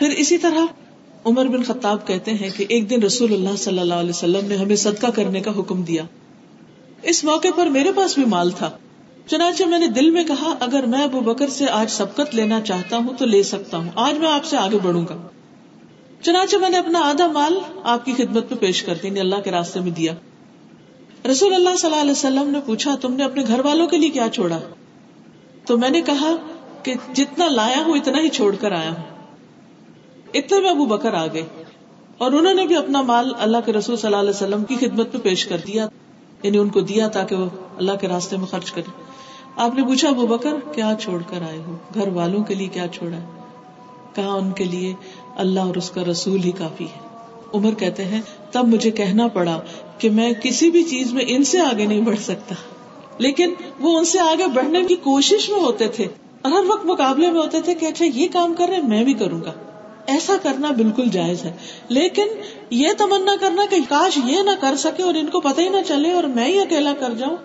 پھر اسی طرح عمر بن خطاب کہتے ہیں کہ ایک دن رسول اللہ صلی اللہ علیہ وسلم نے ہمیں صدقہ کرنے کا حکم دیا۔ اس موقع پر میرے پاس بھی مال تھا۔ چنانچہ میں نے دل میں کہا، اگر میں ابو بکر سے آج سبقت لینا چاہتا ہوں تو لے سکتا ہوں۔ آج میں آپ سے آگے بڑھوں گا۔ چنانچہ میں نے اپنا آدھا مال آپ کی خدمت میں پیش کر دیا یعنی اللہ کے راستے میں دیا۔ رسول اللہ صلی اللہ علیہ وسلم نے پوچھا، تم نے اپنے گھر والوں کے لیے کیا چھوڑا؟ تو میں نے کہا کہ جتنا لایا ہوں، اتنا ہی چھوڑ کر آیا ہوں۔ اتنے میں ابو بکر آ گئے اور انہوں نے بھی اپنا مال اللہ کے رسول صلی اللہ علیہ وسلم کی خدمت میں پیش کر دیا یعنی ان کو دیا تاکہ وہ اللہ کے راستے میں خرچ کرے آپ نے پوچھا ابو بکر، کیا چھوڑ کر آئے ہو؟ گھر والوں کے لیے کیا چھوڑا ہے؟ کہا، ان کے لیے اللہ اور اس کا رسول ہی کافی ہے۔ عمر کہتے ہیں، تب مجھے کہنا پڑا کہ میں کسی بھی چیز میں ان سے آگے نہیں بڑھ سکتا۔ لیکن وہ ان سے آگے بڑھنے کی کوشش میں ہوتے تھے۔ اور ہر وقت مقابلے میں ہوتے تھے کہ اچھا یہ کام کر رہے میں بھی کروں گا۔ ایسا کرنا بالکل جائز ہے۔ لیکن یہ تمنا کرنا کہ کاش یہ نہ کر سکے اور ان کو پتہ ہی نہ چلے اور میں ہی اکیلا کر جاؤں،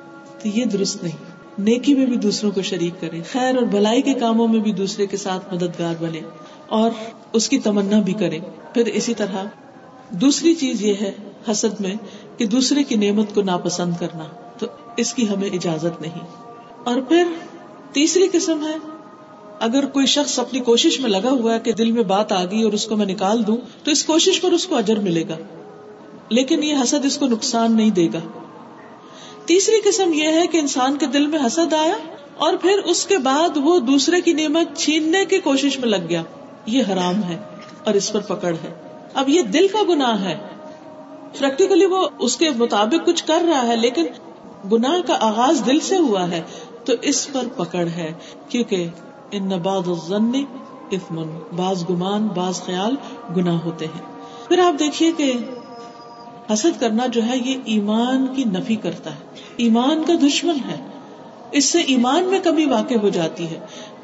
تو یہ درست نہیں۔ نیکی میں بھی دوسروں کو شریک کرے خیر اور بھلائی کے کاموں میں بھی دوسرے کے ساتھ مددگار بنے اور اس کی تمنا بھی کرے پھر اسی طرح دوسری چیز یہ ہے حسد میں کہ دوسرے کی نعمت کو ناپسند کرنا، تو اس کی ہمیں اجازت نہیں۔ اور پھر تیسری قسم ہے اگر کوئی شخص اپنی کوشش میں لگا ہوا ہے کہ دل میں بات آ گئی اور اس کو میں نکال دوں، تو اس کوشش پر اس کو اجر ملے گا۔ لیکن یہ حسد اس کو نقصان نہیں دے گا۔ تیسری قسم یہ ہے کہ انسان کے دل میں حسد آیا اور پھر اس کے بعد وہ دوسرے کی نعمت چھیننے کی کوشش میں لگ گیا۔ یہ حرام ہے اور اس پر پکڑ ہے۔ اب یہ دل کا گناہ ہے۔ پریکٹیکلی وہ اس کے مطابق کچھ کر رہا ہے، لیکن گناہ کا آغاز دل سے ہوا ہے، تو اس پر پکڑ ہے۔ کیونکہ ان نباد افمن بعض گمان، بعض خیال گناہ ہوتے ہیں۔ پھر آپ دیکھیے کہ حسد کرنا جو ہے یہ ایمان کی نفی کرتا ہے۔ ایمان کا دشمن ہے۔ اس سے ایمان میں کمی واقع ہو جاتی ہے۔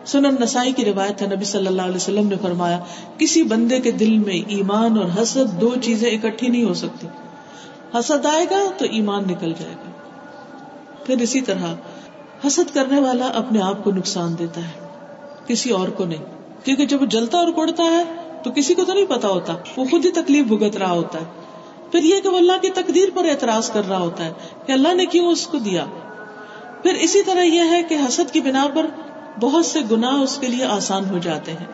سنن نسائی کی روایت ہے، نبی صلی اللہ علیہ وسلم نے فرمایا، کسی بندے کے دل میں ایمان اور حسد دو چیزیں اکٹھی نہیں ہو سکتی۔ حسد آئے گا تو ایمان نکل جائے گا۔ پھر اسی طرح حسد کرنے والا اپنے آپ کو نقصان دیتا ہے۔ کسی اور کو نہیں۔ کیونکہ جب وہ جلتا اور کوڑتا ہے تو کسی کو تو نہیں پتا ہوتا، وہ خود ہی تکلیف بھگت رہا ہوتا ہے۔ پھر یہ کہ وہ اللہ کی تقدیر پر اعتراض کر رہا ہوتا ہے کہ اللہ نے کیوں اس کو دیا۔ پھر اسی طرح یہ ہے کہ حسد کی بنا پر بہت سے گناہ اس کے لیے آسان ہو جاتے ہیں۔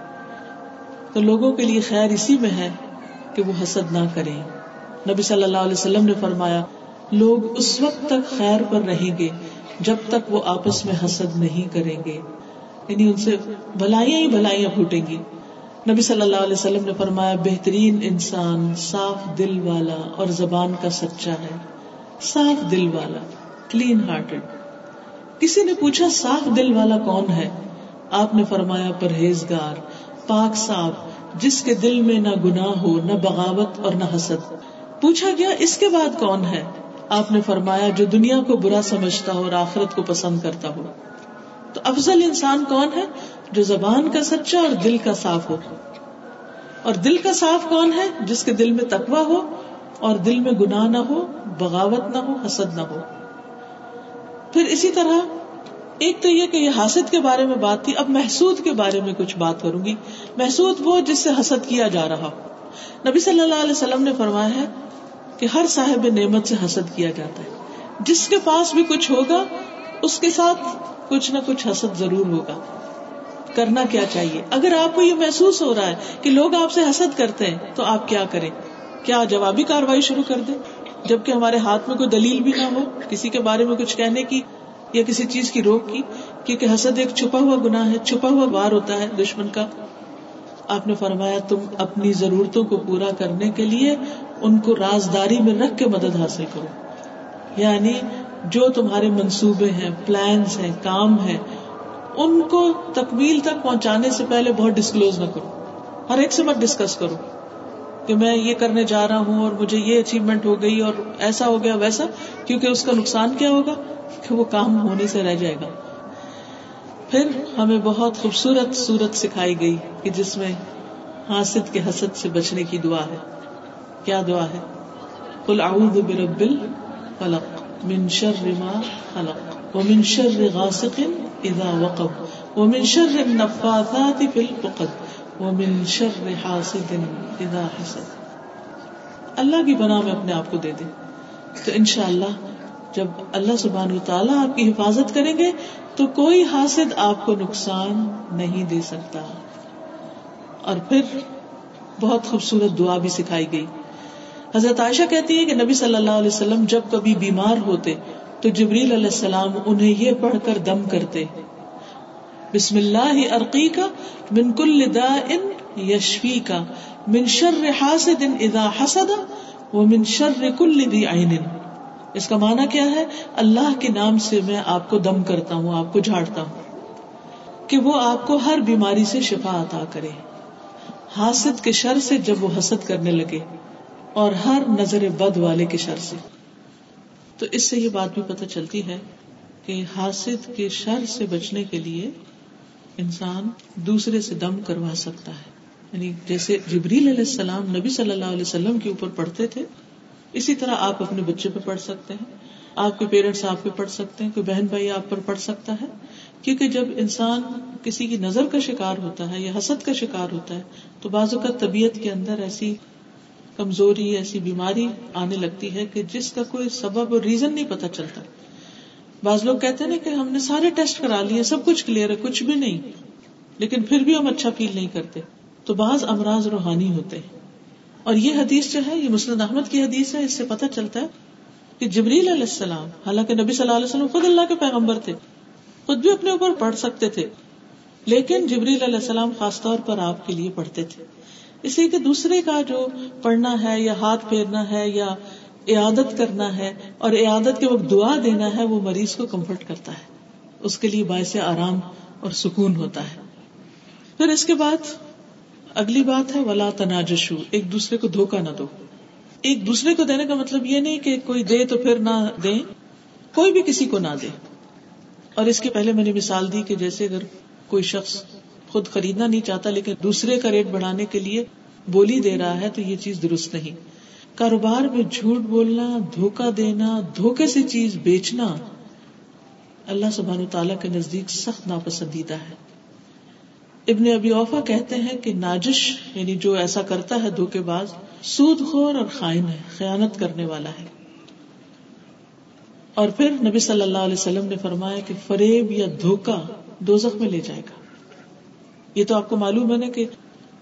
تو لوگوں کے لیے خیر اسی میں ہے کہ وہ حسد نہ کریں۔ نبی صلی اللہ علیہ وسلم نے فرمایا، لوگ اس وقت تک خیر پر رہیں گے جب تک وہ آپس میں حسد نہیں کریں گے۔ یعنی ان سے بھلائیاں ہی بھلائیاں پھوٹیں گی۔ نبی صلی اللہ علیہ وسلم نے فرمایا، بہترین انسان صاف دل والا اور زبان کا سچا ہے۔ صاف دل والا کلین ہارٹیڈ کسی نے پوچھا، صاف دل والا کون ہے؟ آپ نے فرمایا، پرہیزگار، پاک صاف، جس کے دل میں نہ گناہ ہو، نہ بغاوت اور نہ حسد۔ پوچھا گیا، اس کے بعد کون ہے؟ آپ نے فرمایا، جو دنیا کو برا سمجھتا ہو اور آخرت کو پسند کرتا ہو۔ تو افضل انسان کون ہے جو زبان کا سچا اور دل کا صاف ہو؟ اور دل کا صاف کون ہے جس کے دل میں تقوا ہو اور دل میں گناہ نہ ہو، بغاوت نہ ہو، حسد نہ ہو؟ پھر اسی طرح، ایک تو یہ کہ یہ حاسد کے بارے میں بات تھی، اب محسود کے بارے میں کچھ بات کروں گی۔ محسود وہ جس سے حسد کیا جا رہا۔ ہو نبی صلی اللہ علیہ وسلم نے فرمایا ہے کہ ہر صاحب نعمت سے حسد کیا جاتا ہے۔ جس کے پاس بھی کچھ ہوگا اس کے ساتھ کچھ نہ کچھ حسد ضرور ہوگا۔ کرنا کیا چاہیے؟ اگر آپ کو یہ محسوس ہو رہا ہے کہ لوگ آپ سے حسد کرتے ہیں، تو آپ کیا کریں؟ کیا جوابی کاروائی شروع کر دیں؟ جبکہ ہمارے ہاتھ میں کوئی دلیل بھی نہ ہو، کسی کے بارے میں کچھ کہنے کی یا کسی چیز کی روک کی، کیونکہ حسد ایک چھپا ہوا گناہ ہے، چھپا ہوا وار ہوتا ہے دشمن کا۔ آپ نے فرمایا، تم اپنی ضرورتوں کو پورا کرنے کے لیے ان کو رازداری میں رکھ کے مدد حاصل کرو۔ یعنی جو تمہارے منصوبے ہیں پلانس ہیں، کام ہیں، ان کو تکمیل تک پہنچانے سے پہلے بہت ڈسکلوز نہ کرو۔ ہر ایک سے مت ڈسکس کرو کہ میں یہ کرنے جا رہا ہوں اور مجھے یہ اچیومنٹ ہو گئی اور ایسا ہو گیا، ویسا، کیونکہ اس کا نقصان کیا ہوگا؟ کہ وہ کام ہونے سے رہ جائے گا۔ پھر ہمیں بہت خوبصورت صورت سکھائی گئی کہ جس میں حاسد کے حسد سے بچنے کی دعا ہے۔ کیا دعا ہے؟ قل اعوذ برب الفلق۔ من شر ما خلق، ومن شر غاسق اذا وقب، ومن شر النفاثات في العقد، ومن شر حاسد اذا حسد۔ اللہ کی بنا میں اپنے آپ کو دے دیں تو انشاءاللہ، جب اللہ سبحان و تعالیٰ آپ کی حفاظت کریں گے، تو کوئی حاسد آپ کو نقصان نہیں دے سکتا۔ اور پھر بہت خوبصورت دعا بھی سکھائی گئی۔ حضرت عائشہ کہتی ہے کہ نبی صلی اللہ علیہ وسلم جب کبھی بیمار ہوتے تو جبریل علیہ السلام انہیں یہ پڑھ کر دم کرتے۔ بسم اللہ عرقی کا من کل دا ان یشفی کا من شر حاسد اذا حسد و من شر کل دی عین۔ اس کا معنی کیا ہے؟ اللہ کے نام سے میں آپ کو دم کرتا ہوں، آپ کو جھاڑتا ہوں کہ وہ آپ کو ہر بیماری سے شفا عطا کرے۔ حاسد کے شر سے جب وہ حسد کرنے لگے اور ہر نظر بد والے کے شر سے۔ تو اس سے یہ بات بھی پتہ چلتی ہے کہ حاسد کے شر سے بچنے کے لیے انسان دوسرے سے دم کروا سکتا ہے۔ یعنی جیسے جبریل علیہ السلام نبی صلی اللہ علیہ وسلم کے اوپر پڑھتے تھے، اسی طرح آپ اپنے بچے پہ پڑھ سکتے ہیں۔ آپ کے پیرنٹس آپ پہ پڑھ سکتے ہیں، کوئی بہن بھائی آپ پر پڑھ سکتا ہے۔ کیونکہ جب انسان کسی کی نظر کا شکار ہوتا ہے یا حسد کا شکار ہوتا ہے، تو بعض اوقات طبیعت کے اندر ایسی کمزوری ایسی بیماری آنے لگتی ہے کہ جس کا کوئی سبب اور ریزن نہیں پتا چلتا۔ بعض لوگ کہتے ہیں نا کہ ہم نے سارے ٹیسٹ کرا لیے، سب کچھ کلیئر ہے، کچھ بھی نہیں۔ لیکن پھر بھی ہم اچھا فیل نہیں کرتے۔ تو بعض امراض روحانی ہوتے ہیں۔ اور یہ حدیث جو ہے، یہ مسلم احمد کی حدیث ہے، اس سے پتہ چلتا ہے کہ جبریل علیہ السلام، حالانکہ نبی صلی اللہ علیہ وسلم خود اللہ کے پیغمبر تھے، خود بھی اپنے اوپر پڑھ سکتے تھے، لیکن جبریل علیہ السلام خاص طور پر آپ کے لیے پڑھتے تھے۔ اس لیے کہ دوسرے کا جو پڑھنا ہے یا ہاتھ پھیرنا ہے یا عیادت کرنا ہے اور عیادت کے وقت دعا دینا ہے، وہ مریض کو کمفرٹ کرتا ہے۔ اس کے لیے باعث آرام اور سکون ہوتا ہے۔ پھر اس کے بعد اگلی بات ہے، ولا تناجشو ایک دوسرے کو دھوکا نہ دو۔ ایک دوسرے کو دینے کا مطلب یہ نہیں کہ کوئی دے تو پھر نہ دے کوئی بھی کسی کو نہ دے۔ اور اس کے پہلے میں نے مثال دی کہ جیسے اگر کوئی شخص خود خریدنا نہیں چاہتا، لیکن دوسرے کا ریٹ بڑھانے کے لیے بولی دے رہا ہے، تو یہ چیز درست نہیں۔ کاروبار میں جھوٹ بولنا دھوکا دینا، دھوکے سے چیز بیچنا، اللہ سبحان تعالیٰ کے نزدیک سخت ناپسندیدہ ہے۔ ابن ابی اوفا کہتے ہیں کہ ناجش یعنی جو ایسا کرتا ہے دھوکے باز، سود خور اور خائن ہے، خیانت کرنے والا ہے۔ اور پھر نبی صلی اللہ علیہ وسلم نے فرمایا کہ فریب یا دھوکا دو میں لے جائے گا۔ یہ تو آپ کو معلوم ہے نا کہ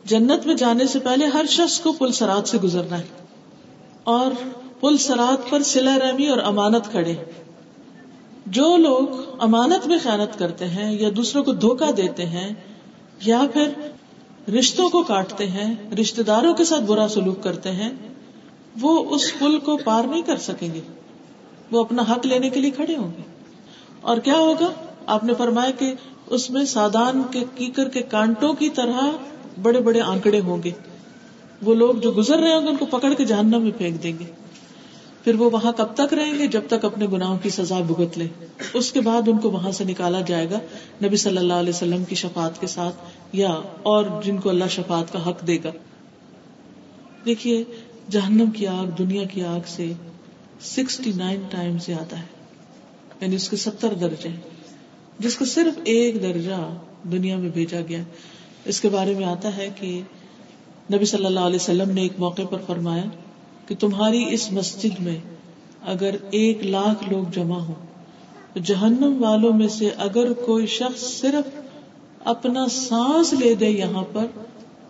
جنت میں جانے سے پہلے ہر شخص کو پل سرات سے گزرنا ہے۔ اور پل سرات پر سلا رحمی اور امانت کھڑے جو لوگ امانت میں خیانت کرتے ہیں یا دوسروں کو دھوکا دیتے ہیں یا پھر رشتوں کو کاٹتے ہیں رشتے داروں کے ساتھ برا سلوک کرتے ہیں، وہ اس پل کو پار نہیں کر سکیں گے۔ وہ اپنا حق لینے کے لیے کھڑے ہوں گے۔ اور کیا ہوگا؟ آپ نے فرمایا کہ اس میں سادان کے کیکر کے کانٹوں کی طرح بڑے بڑے آنکڑے ہوں گے۔ وہ لوگ جو گزر رہے ہوں گے ان کو پکڑ کے جہنم میں پھینک دیں گے۔ پھر وہ وہاں کب تک رہیں گے؟ جب تک اپنے گناہوں کی سزا بھگت لے۔ اس کے بعد ان کو وہاں سے نکالا جائے گا۔ نبی صلی اللہ علیہ وسلم کی شفات کے ساتھ یا اور جن کو اللہ شفات کا حق دے گا۔ دیکھیے، جہنم کی آگ، دنیا کی آگ سے سکسٹی نائن ٹائم زیادہ ہے۔ یعنی اس کے ستر درجے۔ جس کو صرف ایک درجہ دنیا میں بھیجا گیا اس کے بارے میں آتا ہے کہ نبی صلی اللہ علیہ وسلم نے ایک موقع پر فرمایا کہ تمہاری اس مسجد میں اگر ایک لاکھ لوگ جمع ہو تو جہنم والوں میں سے اگر کوئی شخص صرف اپنا سانس لے دے یہاں پر،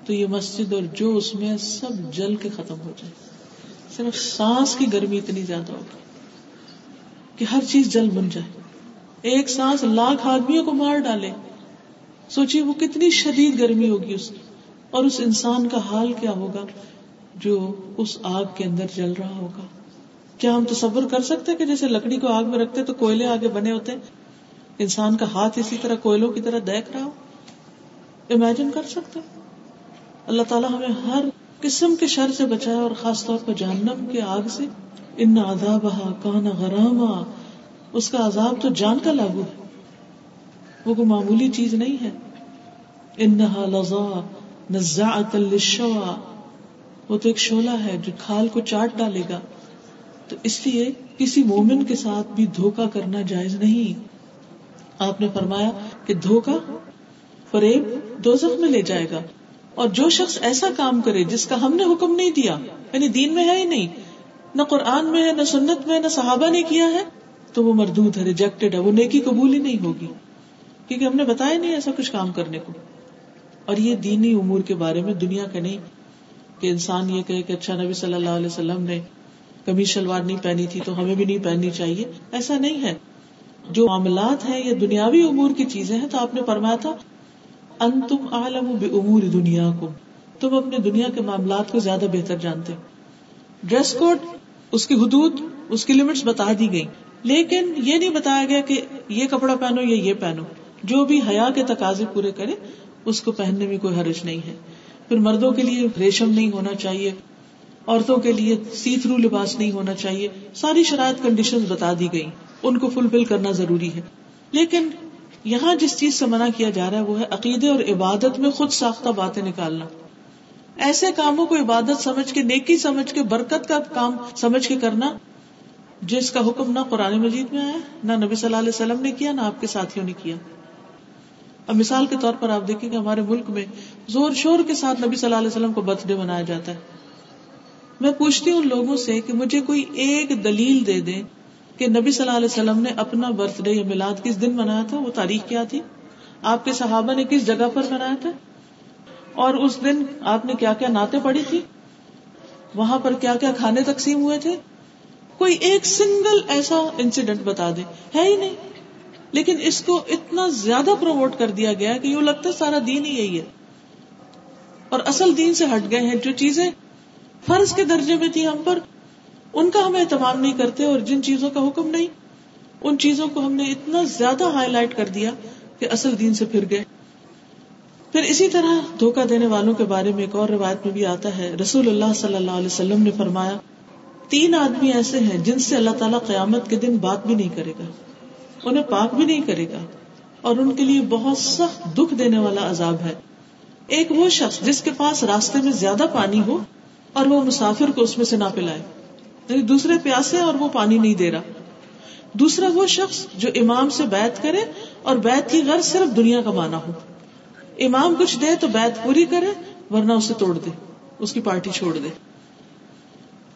تو یہ مسجد اور جو اس میں سب جل کے ختم ہو جائے۔ صرف سانس کی گرمی اتنی زیادہ ہوگی کہ ہر چیز جل بن جائے۔ ایک سانس لاکھ آدمیوں کو مار ڈالے۔ سوچیے وہ کتنی شدید گرمی ہوگی اس کی۔ اور اس انسان کا حال کیا ہوگا جو اس آگ کے اندر جل رہا ہوگا؟ کیا ہم تصور کر سکتے کہ جیسے لکڑی کو آگ میں رکھتے تو کوئلے آگے بنے ہوتے؟ انسان کا ہاتھ اسی طرح کوئلوں کی طرح دیکھ رہا ہو؟ امیجن کر سکتے اللہ تعالیٰ ہمیں ہر قسم کے شر سے بچایا اور خاص طور پر جہنم کے آگ سے۔ ان آدھا بہا کانا غراما۔ اس کا عذاب تو جان کا لاگو ہے۔ وہ کوئی معمولی چیز نہیں ہے۔ انہا لذا نزاعت للشوا۔ وہ تو ایک شولہ ہے جو کھال کو چاٹ ڈالے گا۔ تو اس لیے کسی مومن کے ساتھ بھی دھوکا کرنا جائز نہیں۔ آپ نے فرمایا کہ دھوکا فریب دو میں لے جائے گا۔ اور جو شخص ایسا کام کرے جس کا ہم نے حکم نہیں دیا یعنی دین میں ہے ہی نہیں، نہ قرآن میں ہے، نہ سنت میں نہ صحابہ نے کیا ہے تو وہ مردود ہے ریجیکٹڈ ہے، وہ نیکی قبول ہی نہیں ہوگی۔ کیونکہ ہم نے بتایا نہیں ایسا کچھ کام کرنے کو۔ اور یہ دینی امور کے بارے میں دنیا کا نہیں کہ انسان یہ کہے کہ اچھا نبی صلی اللہ علیہ وسلم نے کمی شلوار نہیں پہنی تھی تو ہمیں بھی نہیں پہننی چاہیے۔ ایسا نہیں ہے۔ جو معاملات ہیں یہ دنیاوی امور کی چیزیں ہیں تو آپ نے فرمایا تھا ان تم عالم امور دنیا کو تم اپنے دنیا کے معاملات کو زیادہ بہتر جانتے۔ ڈریس کوڈ، اس کی حدود، اس کی لمٹس بتا دی گئی لیکن یہ نہیں بتایا گیا کہ یہ کپڑا پہنو یا یہ پہنو۔ جو بھی حیا کے تقاضے پورے کرے، اس کو پہننے میں کوئی حرج نہیں ہے۔ پھر مردوں کے لیے ریشم نہیں ہونا چاہیے، عورتوں کے لیے سی تھرو لباس نہیں ہونا چاہیے۔ ساری شرائط کنڈیشن بتا دی گئی ان کو فلفل کرنا ضروری ہے۔ لیکن یہاں جس چیز سے منع کیا جا رہا ہے، وہ ہے عقیدے اور عبادت میں خود ساختہ باتیں نکالنا۔ ایسے کاموں کو عبادت سمجھ کے، نیکی سمجھ کے، برکت کا کام سمجھ کے کرنا جس کا حکم نہ قرآن مجید میں آیا، نہ نبی صلی اللہ علیہ وسلم نے کیا، نہ آپ کے ساتھیوں نے کیا۔ اب مثال کے طور پر آپ دیکھیں کہ ہمارے ملک میں زور شور کے ساتھ نبی صلی اللہ علیہ وسلم کو برتھ ڈے منایا جاتا ہے۔ میں پوچھتی ہوں لوگوں سے کہ مجھے کوئی ایک دلیل دے دیں کہ نبی صلی اللہ علیہ وسلم نے اپنا برتھ ڈے یا میلاد کس دن منایا تھا، وہ تاریخ کیا تھی؟ آپ کے صحابہ نے کس جگہ پر منایا تھا؟ اور اس دن آپ نے کیا کیا نعتیں پڑھی تھی وہاں پر کیا کیا کھانے تقسیم ہوئے تھے؟ کوئی ایک سنگل ایسا انسیڈنٹ بتا دے، ہے ہی نہیں۔ لیکن اس کو اتنا زیادہ پروموٹ کر دیا گیا کہ یوں لگتا ہے سارا دین ہی یہی ہے۔ اور اصل دین سے ہٹ گئے ہیں جو چیزیں فرض کے درجے میں تھی ہم پر، ان کا ہم اہتمام نہیں کرتے اور جن چیزوں کا حکم نہیں، ان چیزوں کو ہم نے اتنا زیادہ ہائی لائٹ کر دیا کہ اصل دین سے پھر گئے۔ پھر اسی طرح دھوکا دینے والوں کے بارے میں ایک اور روایت میں بھی آتا ہے۔ رسول اللہ صلی اللہ علیہ وسلم نے فرمایا تین آدمی ایسے ہیں جن سے اللہ تعالیٰ قیامت کے دن بات بھی نہیں کرے گا، انہیں پاک بھی نہیں کرے گا، اور ان کے لیے بہت سخت دکھ دینے والا عذاب ہے۔ ایک وہ شخص جس کے پاس راستے میں زیادہ پانی ہو اور وہ مسافر کو اس میں سے نہ پلائے یعنی دوسرے پیاسے اور وہ پانی نہیں دے رہا۔ دوسرا وہ شخص جو امام سے بیت کرے اور بیت کی غرض صرف دنیا کا مانا ہو۔ امام کچھ دے تو بیت پوری کرے، ورنہ اسے توڑ دے، اس کی پارٹی چھوڑ دے۔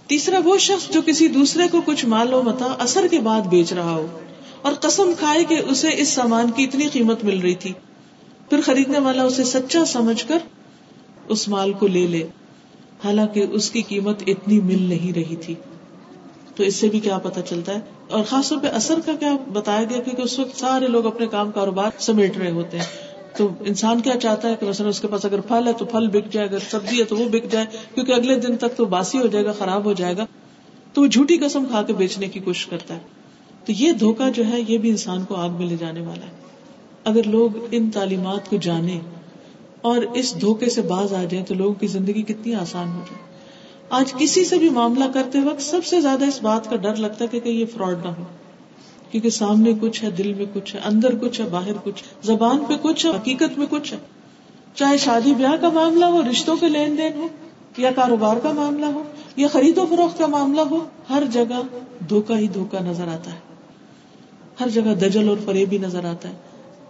تیسرا وہ شخص جو کسی دوسرے کو کچھ مال و متا اثر کے بعد بیچ رہا ہو اور قسم کھائے کہ اسے اس سامان کی اتنی قیمت مل رہی تھی۔ پھر خریدنے والا اسے سچا سمجھ کر اس مال کو لے لے۔ حالانکہ اس کی قیمت اتنی مل نہیں رہی تھی۔ تو اس سے بھی کیا پتا چلتا ہے؟ اور خاص طور پہ اثر کا کیا بتایا گیا؟ کیونکہ اس وقت سارے لوگ اپنے کام کاروبار سمیٹ رہے ہوتے ہیں۔ تو انسان کیا چاہتا ہے کہ مثلاً اس کے پاس اگر پھل ہے تو پھل بک جائے، اگر سبزی ہے تو وہ بک جائے، کیونکہ اگلے دن تک تو باسی ہو جائے گا، خراب ہو جائے گا۔ تو وہ جھوٹی قسم کھا کے بیچنے کی کوشش کرتا ہے۔ تو یہ دھوکا جو ہے، یہ بھی انسان کو آگ میں لے جانے والا ہے۔ اگر لوگ ان تعلیمات کو جانے اور اس دھوکے سے باز آ جائیں تو لوگوں کی زندگی کتنی آسان ہو جائے۔ آج کسی سے بھی معاملہ کرتے وقت سب سے زیادہ اس بات کا ڈر لگتا ہے کہ یہ فراڈ نہ ہو۔ کیونکہ سامنے کچھ ہے، دل میں کچھ ہے، اندر کچھ ہے، باہر کچھ زبان پہ کچھ ہے، حقیقت میں کچھ ہے۔ چاہے شادی بیاہ کا معاملہ ہو، رشتوں کے لین دین ہو، یا کاروبار کا معاملہ ہو، یا خرید و فروخت کا معاملہ ہو، ہر جگہ دھوکا ہی دھوکا نظر آتا ہے۔ ہر جگہ دجل اور فریب نظر آتا ہے۔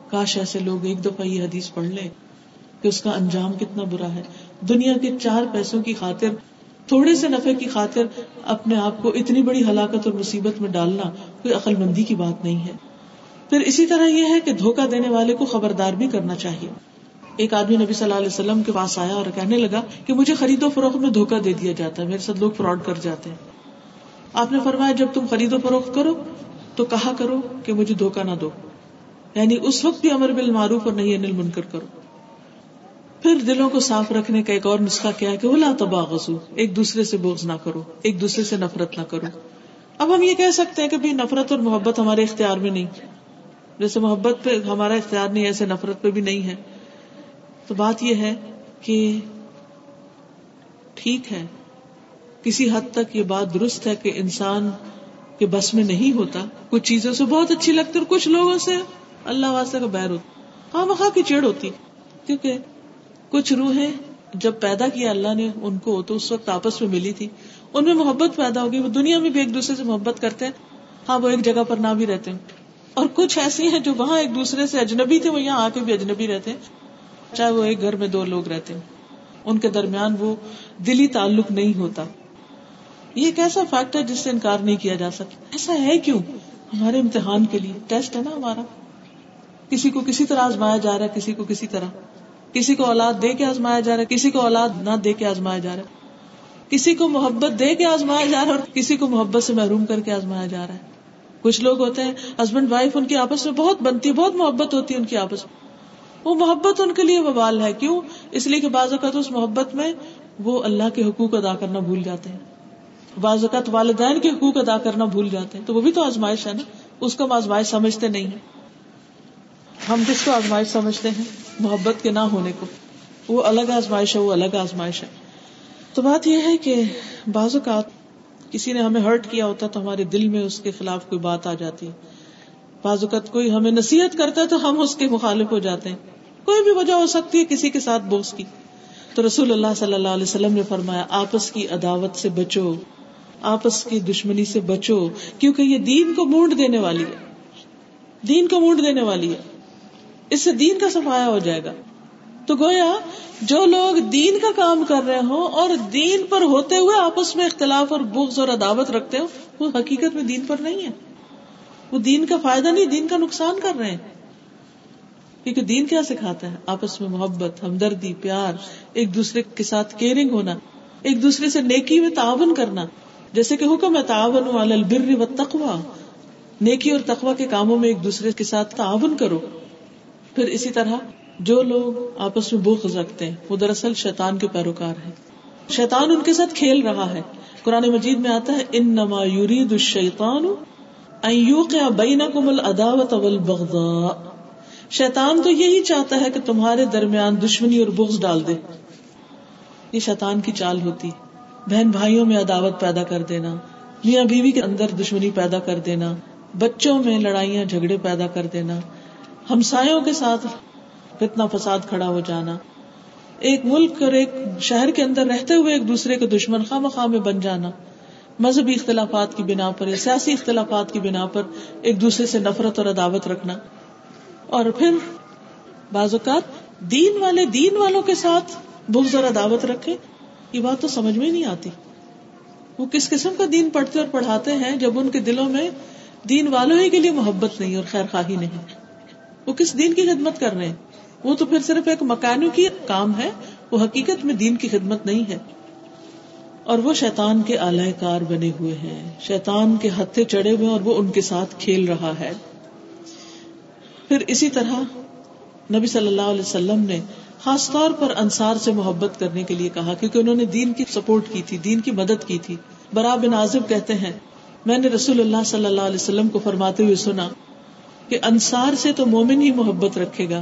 کاش ایسے لوگ ایک دفعہ یہ حدیث پڑھ لیں کہ اس کا انجام کتنا برا ہے۔ دنیا کے چار پیسوں کی خاطر تھوڑے سے نفے کی خاطر اپنے آپ کو اتنی بڑی ہلاکت اور مصیبت میں ڈالنا کوئی عقل مندی کی بات نہیں ہے۔ پھر اسی طرح یہ ہے کہ دھوکا دینے والے کو خبردار بھی کرنا چاہیے۔ ایک آدمی نبی صلی اللہ علیہ وسلم کے پاس آیا اور کہنے لگا کہ مجھے خرید و فروخت میں دھوکا دے دیا جاتا ہے، میرے ساتھ لوگ فراڈ کر جاتے ہیں۔ آپ نے فرمایا، جب تم خرید و فروخت کرو تو کہا کرو کہ مجھے دھوکا نہ دو۔ یعنی اس وقت بھی امر بالمعروف اور نہیں انل منکر کرو۔ پھر دلوں کو صاف رکھنے کا ایک اور نسخہ کیا کہ وہ تباغسو ایک دوسرے سے بوجھ نہ کرو، ایک دوسرے سے نفرت نہ کرو۔ اب ہم یہ کہہ سکتے ہیں کہ بھی نفرت اور محبت ہمارے اختیار میں نہیں۔ جیسے محبت پہ ہمارا اختیار نہیں، ایسے نفرت پہ بھی نہیں ہے۔ تو بات یہ ہے کہ ٹھیک ہے، کسی حد تک یہ بات درست ہے کہ انسان کے بس میں نہیں ہوتا۔ کچھ چیزوں سے بہت اچھی لگتی اور کچھ لوگوں سے اللہ واسطے کا بیر ہوتا۔ ہاں مخواہ کی چیڑ ہوتی، کیونکہ کچھ روحیں جب پیدا کیا اللہ نے ان کو تو اس وقت آپس میں ملی تھی، ان میں محبت پیدا ہوگی، وہ دنیا میں بھی ایک دوسرے سے محبت کرتے ہیں۔ ہاں وہ ایک جگہ پر نہ بھی رہتے ہیں۔ اور کچھ ایسی ہیں جو وہاں ایک دوسرے سے اجنبی تھے، وہ یہاں آ کے بھی اجنبی رہتے ہیں۔ چاہے وہ ایک گھر میں دو لوگ رہتے ہیں۔ ان کے درمیان وہ دلی تعلق نہیں ہوتا۔ یہ ایک ایسا فیکٹ ہے جس سے انکار نہیں کیا جا سکتا۔ ایسا ہے کیوں؟ ہمارے امتحان کے لیے۔ ٹیسٹ ہے نا ہمارا۔ کسی کو کسی طرح آزمایا جا رہا ہے، کسی کو کسی طرح۔ کسی کو اولاد دے کے آزمایا جا رہا ہے، کسی کو اولاد نہ دے کے آزمایا جا رہا ہے۔ کسی کو محبت دے کے آزمایا جا رہا ہے اور کسی کو محبت سے محروم کر کے آزمایا جا رہا ہے۔ کچھ لوگ ہوتے ہیں، ہسبینڈ، وائف ان کی آپس میں بہت بنتی ہے، بہت محبت ہوتی ہے ان کی آپس میں۔ وہ محبت ان کے لیے وبال ہے، کیوں؟ اس لیے کہ بعض اوقات اس محبت میں وہ اللہ کے حقوق ادا کرنا بھول جاتے ہیں۔ بعض اوقات والدین کے حقوق ادا کرنا بھول جاتے ہیں۔ تو وہ بھی تو آزمائش ہے نا، اس کو ہم آزمائش سمجھتے نہیں ہیں۔ ہم کس کو آزمائش سمجھتے ہیں؟ محبت کے نہ ہونے کو۔ وہ الگ آزمائش ہے، وہ الگ آزمائش ہے۔ تو بات یہ ہے کہ بعض اوقات کسی نے ہمیں ہرٹ کیا ہوتا تو ہمارے دل میں اس کے خلاف کوئی بات آ جاتی۔ ہے بعض اوقات کوئی ہمیں نصیحت کرتا ہے تو ہم اس کے مخالف ہو جاتے ہیں۔ کوئی بھی وجہ ہو سکتی ہے کسی کے ساتھ بوس کی۔ تو رسول اللہ صلی اللہ علیہ وسلم نے فرمایا، آپس کی عداوت سے بچو، آپس کی دشمنی سے بچو، کیونکہ یہ دین کو مونڈ دینے والی ہے۔ دین کو مونڈ دینے والی ہے۔ اس سے دین کا سفایا ہو جائے گا۔ تو گویا جو لوگ دین کا کام کر رہے ہوں اور دین پر ہوتے ہوئے آپس میں اختلاف اور بغض اور عداوت رکھتے ہو وہ حقیقت میں دین پر نہیں ہے وہ دین کا فائدہ نہیں، دین کا نقصان کر رہے ہیں۔ کیونکہ دین کیا سکھاتا ہے؟ آپس میں محبت، ہمدردی، پیار، ایک دوسرے کے ساتھ کیئرنگ ہونا، ایک دوسرے سے نیکی میں تعاون کرنا۔ جیسے کہ حکم ہے، تعاون البر و تقوا نیکی اور تقوا کے کاموں میں ایک دوسرے کے ساتھ تعاون کرو۔ پھر اسی طرح جو لوگ آپس میں بوخ رکھتے ہیں، وہ دراصل شیطان کے پیروکار ہیں۔ شیطان ان کے ساتھ کھیل رہا ہے۔ قرآن مجید میں آتا ہے ان نما یورید الشیطان بینکم العداوت والبغضاء۔ شیطان تو یہی چاہتا ہے کہ تمہارے درمیان دشمنی اور بغض ڈال دے۔ یہ شیطان کی چال ہوتی بہن بھائیوں میں عداوت پیدا کر دینا، میاں بیوی کے اندر دشمنی پیدا کر دینا، بچوں میں لڑائیاں جھگڑے پیدا کر دینا ہمسایوں کے ساتھ فتنا فساد کھڑا ہو جانا۔ ایک ملک اور ایک شہر کے اندر رہتے ہوئے ایک دوسرے کے دشمن خواہ مخواہ میں بن جانا۔ مذہبی اختلافات کی بنا پر سیاسی اختلافات کی بنا پر ایک دوسرے سے نفرت اور عداوت رکھنا۔ اور پھر بعض اوقات دین والے دین والوں کے ساتھ بغض اور عداوت رکھے، یہ بات تو سمجھ میں نہیں آتی۔ وہ کس قسم کا دین پڑھتے اور پڑھاتے ہیں جب ان کے دلوں میں دین والوں ہی کے لیے محبت نہیں اور خیر خواہی نہیں۔ وہ کس دین کی خدمت کر رہے ہیں؟ وہ تو پھر صرف ایک مکانوں کی کام ہے، وہ حقیقت میں دین کی خدمت نہیں ہے۔ اور وہ شیطان کے آلہ کار بنے ہوئے ہیں۔ شیطان کے ہتھے چڑھے ہوئے اور وہ ان کے ساتھ کھیل رہا ہے۔ پھر اسی طرح نبی صلی اللہ علیہ وسلم نے خاص طور پر انصار سے محبت کرنے کے لیے کہا، کیونکہ انہوں نے دین کی سپورٹ کی تھی، دین کی مدد کی تھی۔ برا بن عازب کہتے ہیں، میں نے رسول اللہ صلی اللہ علیہ وسلم کو فرماتے ہوئے سنا کہ انصار سے تو مومن ہی محبت رکھے گا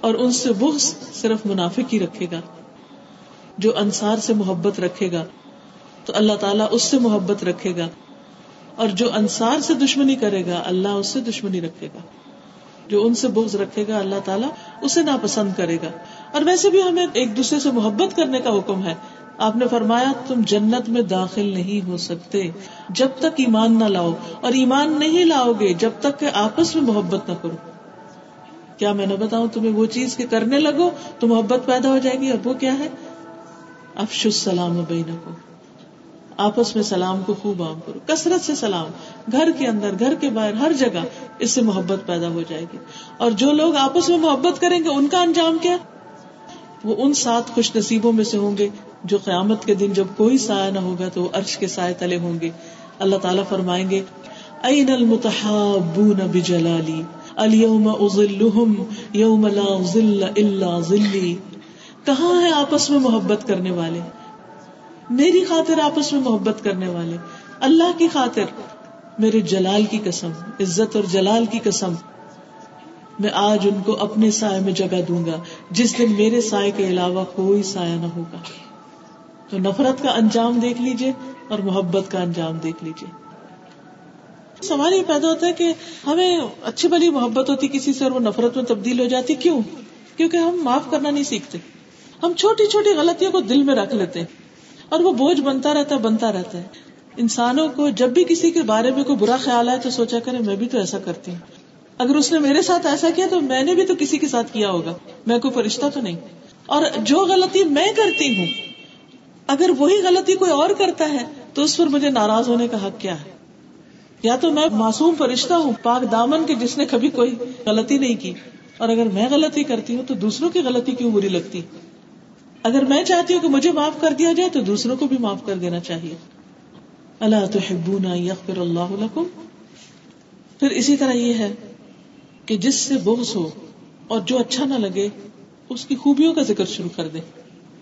اور ان سے بغض صرف منافق ہی رکھے گا۔ جو انصار سے محبت رکھے گا، تو اللہ تعالیٰ اس سے محبت رکھے گا۔ اور جو انصار سے دشمنی کرے گا، اللہ اس سے دشمنی رکھے گا۔ جو ان سے بغض رکھے گا، اللہ تعالیٰ اسے ناپسند کرے گا۔ اور ویسے بھی ہمیں ایک دوسرے سے محبت کرنے کا حکم ہے۔ آپ نے فرمایا، تم جنت میں داخل نہیں ہو سکتے۔ جب تک ایمان نہ لاؤ، اور ایمان نہیں لاؤ گے، جب تک کہ آپس میں محبت نہ کرو۔ کیا میں نہ بتاؤں تمہیں وہ چیز کے کرنے لگو تو محبت پیدا ہو جائے گی، اور وہ کیا ہے؟ افش السلام بین کو آپس میں سلام کو خوب عام کرو، کثرت سے سلام۔ گھر کے اندر، گھر کے باہر، ہر جگہ اس سے محبت پیدا ہو جائے گی۔ اور جو لوگ آپس میں محبت کریں گے، ان کا انجام کیا؟ وہ ان سات خوش نصیبوں میں سے ہوں گے۔ جو قیامت کے دن جب کوئی سایہ نہ ہوگا تو وہ عرش کے سائے تلے ہوں گے۔ اللہ تعالیٰ فرمائیں گے این المتحابون بجلالی؟ اليوم اظلهم یوم لا ظل الا ظلی۔ کہاں ہے آپس میں محبت کرنے والے؟ میری خاطر آپس میں محبت کرنے والے۔ اللہ کی خاطر، میرے جلال کی قسم، عزت اور جلال کی قسم۔ میں آج ان کو اپنے سائے میں جگہ دوں گا، جس دن میرے سائے کے علاوہ کوئی سایہ نہ ہوگا۔ تو نفرت کا انجام دیکھ لیجیے اور محبت کا انجام دیکھ لیجیے سوال یہ پیدا ہوتا ہے کہ ہمیں اچھی بلی محبت ہوتی کسی سے اور وہ نفرت میں تبدیل ہو جاتی کیوں؟ کیونکہ ہم معاف کرنا نہیں سیکھتے۔ ہم چھوٹی چھوٹی غلطیوں کو دل میں رکھ لیتے ہیں اور وہ بوجھ بنتا رہتا ہے، بنتا رہتا ہے۔ انسانوں کو جب بھی کسی کے بارے میں کوئی برا خیال آئے تو سوچا کرے، میں بھی تو ایسا کرتی ہوں۔ اگر اس نے میرے ساتھ ایسا کیا تو میں نے بھی تو کسی کے ساتھ کیا ہوگا۔ میں کوئی فرشتہ تو نہیں۔ اور جو غلطی میں کرتی ہوں اگر وہی غلطی کوئی اور کرتا ہے، تو اس پر مجھے ناراض ہونے کا حق کیا ہے؟ یا تو میں معصوم فرشتہ ہوں، پاک دامن کے جس نے کبھی کوئی غلطی نہیں کی۔ اور اگر میں غلطی کرتی ہوں، تو دوسروں کی غلطی کیوں بری لگتی؟ اگر میں چاہتی ہوں کہ مجھے معاف کر دیا جائے، تو دوسروں کو بھی معاف کر دینا چاہیے۔ اللہ تو یغفر اللہ لکم؟ پھر اسی طرح یہ ہے کہ جس سے بغض ہو اور جو اچھا نہ لگے، اس کی خوبیوں کا ذکر شروع کر دے۔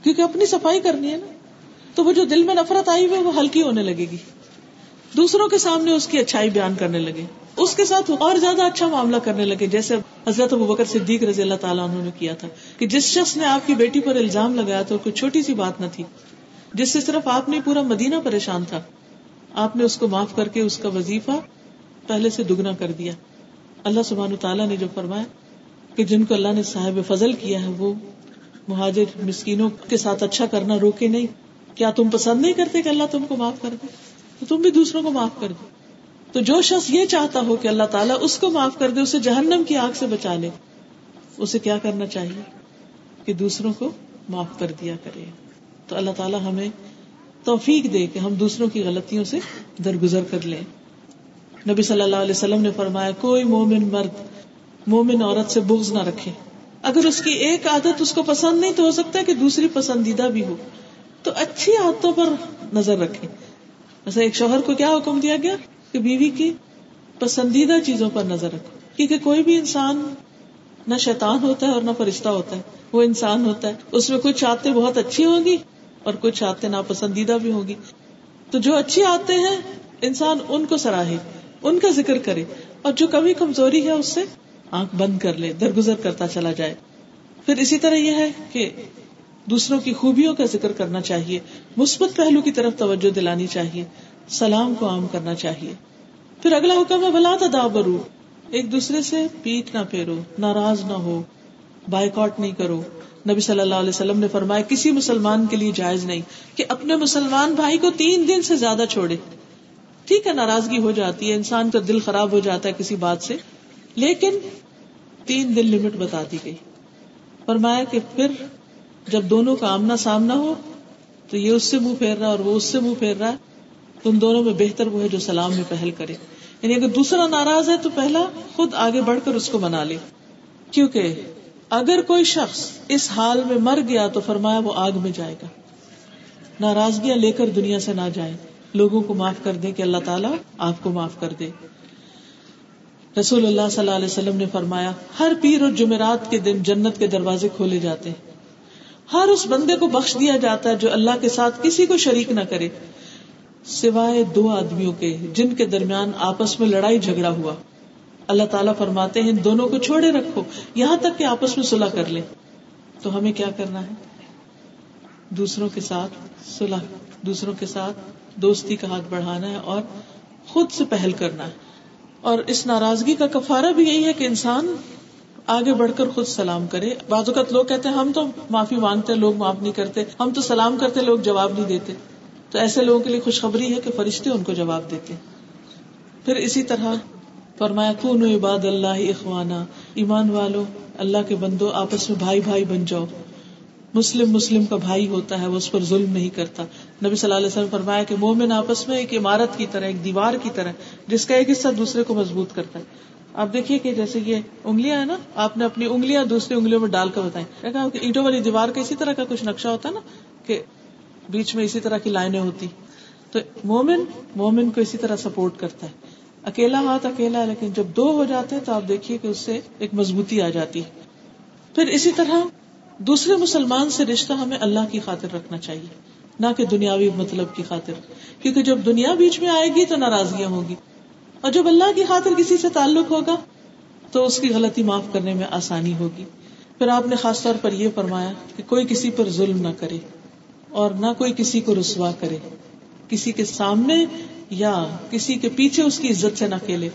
کیونکہ اپنی صفائی کرنی ہے نا۔ تو وہ جو دل میں نفرت آئی ہوئی وہ ہلکی ہونے لگے گی۔ دوسروں کے سامنے اس کی اچھائی بیان کرنے لگے۔ اس کے ساتھ اور زیادہ اچھا معاملہ کرنے لگے، جیسے حضرت ابو بکر صدیق رضی اللہ تعالیٰ انہوں نے کیا تھا کہ جس شخص نے آپ کی بیٹی پر الزام لگایا تو کوئی چھوٹی سی بات نہ تھی، جس سے صرف آپ نے پورا مدینہ پریشان تھا، آپ نے اس کو معاف کر کے اس کا وظیفہ پہلے سے دگنا کر دیا۔ اللہ سبحان تعالیٰ نے جو فرمایا کہ جن کو اللہ نے صاحب فضل کیا ہے، وہ مہاجر مسکینوں کے ساتھ اچھا کرنا، روکے نہیں۔ کیا تم پسند نہیں کرتے کہ اللہ تم کو معاف کر دے؟ تو تم بھی دوسروں کو معاف کر دو۔ تو جو شخص یہ چاہتا ہو کہ اللہ تعالیٰ اس کو معاف کر دے، اسے جہنم کی آگ سے بچا لے۔ اسے کیا کرنا چاہیے؟ کہ دوسروں کو معاف کر دیا کرے۔ تو اللہ تعالیٰ ہمیں توفیق دے کہ ہم دوسروں کی غلطیوں سے درگزر کر لیں۔ نبی صلی اللہ علیہ وسلم نے فرمایا، کوئی مومن مرد، مومن عورت سے بغض نہ رکھے۔ اگر اس کی ایک عادت اس کو پسند نہیں تو ہو سکتا ہے کہ دوسری پسندیدہ بھی ہو۔ تو اچھی عادتوں پر نظر رکھے ایسا ایک شوہر کو کیا حکم دیا گیا؟ کہ بیوی کی پسندیدہ چیزوں پر نظر رکھو۔ کیونکہ کوئی بھی انسان نہ شیطان ہوتا ہے اور نہ فرشتہ ہوتا ہے۔ وہ انسان ہوتا ہے۔ اس میں کچھ آتے بہت اچھی ہوگی اور کچھ آتے ناپسندیدہ بھی ہوگی تو جو اچھی آتے ہیں، انسان ان کو سراہے، ان کا ذکر کرے اور جو کبھی کمزوری ہے، اس سے آنکھ بند کر لے، درگزر کرتا چلا جائے۔ پھر اسی طرح یہ ہے کہ دوسروں کی خوبیوں کا ذکر کرنا چاہیے، مثبت پہلو کی طرف توجہ دلانی چاہیے، سلام کو عام کرنا چاہیے۔ پھر اگلا حکم ہے بلا تدا برو ایک دوسرے سے پیٹ نہ پھیرو، ناراض نہ ہو، بائیکاٹ نہیں کرو۔ نبی صلی اللہ علیہ وسلم نے فرمایا، کسی مسلمان کے لیے جائز نہیں کہ اپنے مسلمان بھائی کو تین دن سے زیادہ چھوڑے۔ ٹھیک ہے، ناراضگی ہو جاتی ہے، انسان کا دل خراب ہو جاتا ہے کسی بات سے، لیکن تین دن لمٹ بتا دی گئی۔ فرمایا کہ پھر جب دونوں کا آمنا سامنا ہو تو یہ اس سے منہ پھیر رہا ہے اور وہ اس سے منہ پھیر رہا ہے، تم دونوں میں بہتر وہ ہے جو سلام میں پہل کرے۔ یعنی اگر دوسرا ناراض ہے تو پہلا خود آگے بڑھ کر اس کو منا لے۔ کیونکہ اگر کوئی شخص اس حال میں مر گیا تو فرمایا وہ آگ میں جائے گا۔ ناراضگیاں لے کر دنیا سے نہ جائے لوگوں کو معاف کر دے کہ اللہ تعالیٰ آپ کو معاف کر دے۔ رسول اللہ صلی اللہ علیہ وسلم نے فرمایا، ہر پیر اور جمعرات کے دن جنت کے دروازے کھولے جاتے ہیں۔ ہر اس بندے کو بخش دیا جاتا ہے جو اللہ کے ساتھ کسی کو شریک نہ کرے۔ سوائے دو آدمیوں کے جن کے درمیان آپس میں لڑائی جھگڑا ہوا۔ اللہ تعالیٰ فرماتے ہیں دونوں کو چھوڑے رکھو، یہاں تک کہ آپس میں صلح کر لیں۔ تو ہمیں کیا کرنا ہے؟ دوسروں کے ساتھ صلح، دوسروں کے ساتھ دوستی کا ہاتھ بڑھانا ہے اور خود سے پہل کرنا ہے۔ اور اس ناراضگی کا کفارہ بھی یہی ہے کہ انسان آگے بڑھ کر خود سلام کرے۔ بعض اوقات لوگ کہتے ہیں، ہم تو معافی مانگتے لوگ معاف نہیں کرتے۔ ہم تو سلام کرتے لوگ جواب نہیں دیتے۔ تو ایسے لوگوں کے لیے خوشخبری ہے کہ فرشتے ان کو جواب دیتے پھر اسی طرح فرمایا کون عباد اللہ اخوانا، ایمان والو، اللہ کے بندو، آپس میں بھائی بھائی بن جاؤ۔ مسلم مسلم کا بھائی ہوتا ہے، وہ اس پر ظلم نہیں کرتا۔ نبی صلی اللہ علیہ وسلم فرمایا کہ مومن آپس میں ایک عمارت کی طرح، ایک دیوار کی طرح، جس کا ایک حصہ دوسرے کو مضبوط کرتا ہے۔ آپ دیکھیے کہ جیسے یہ انگلیاں ہیں نا، آپ نے اپنی انگلیاں دوسری انگلیوں میں ڈال کر بتائیں۔ اینٹوں والی دیوار کا اسی طرح کا کچھ نقشہ ہوتا ہے نا کہ بیچ میں اسی طرح کی لائنیں ہوتی۔ تو مومن مومن کو اسی طرح سپورٹ کرتا ہے۔ اکیلا ہاتھ اکیلا ہے لیکن جب دو ہو جاتے ہیں تو آپ دیکھیے کہ اس سے ایک مضبوطی آ جاتی۔ ہے پھر اسی طرح دوسرے مسلمان سے رشتہ ہمیں اللہ کی خاطر رکھنا چاہیے، نہ کہ دنیاوی مطلب کی خاطر۔ کیونکہ جب دنیا بیچ میں آئے گی تو ناراضگیاں ہوگی اور جب اللہ کی خاطر کسی سے تعلق ہوگا تو اس کی غلطی معاف کرنے میں آسانی ہوگی۔ پھر آپ نے خاص طور پر یہ فرمایا کہ کوئی کسی پر ظلم نہ کرے اور نہ کوئی کسی کو رسوا کرے۔ کسی کے سامنے یا کسی کے پیچھے اس کی عزت سے نہ کھیلے۔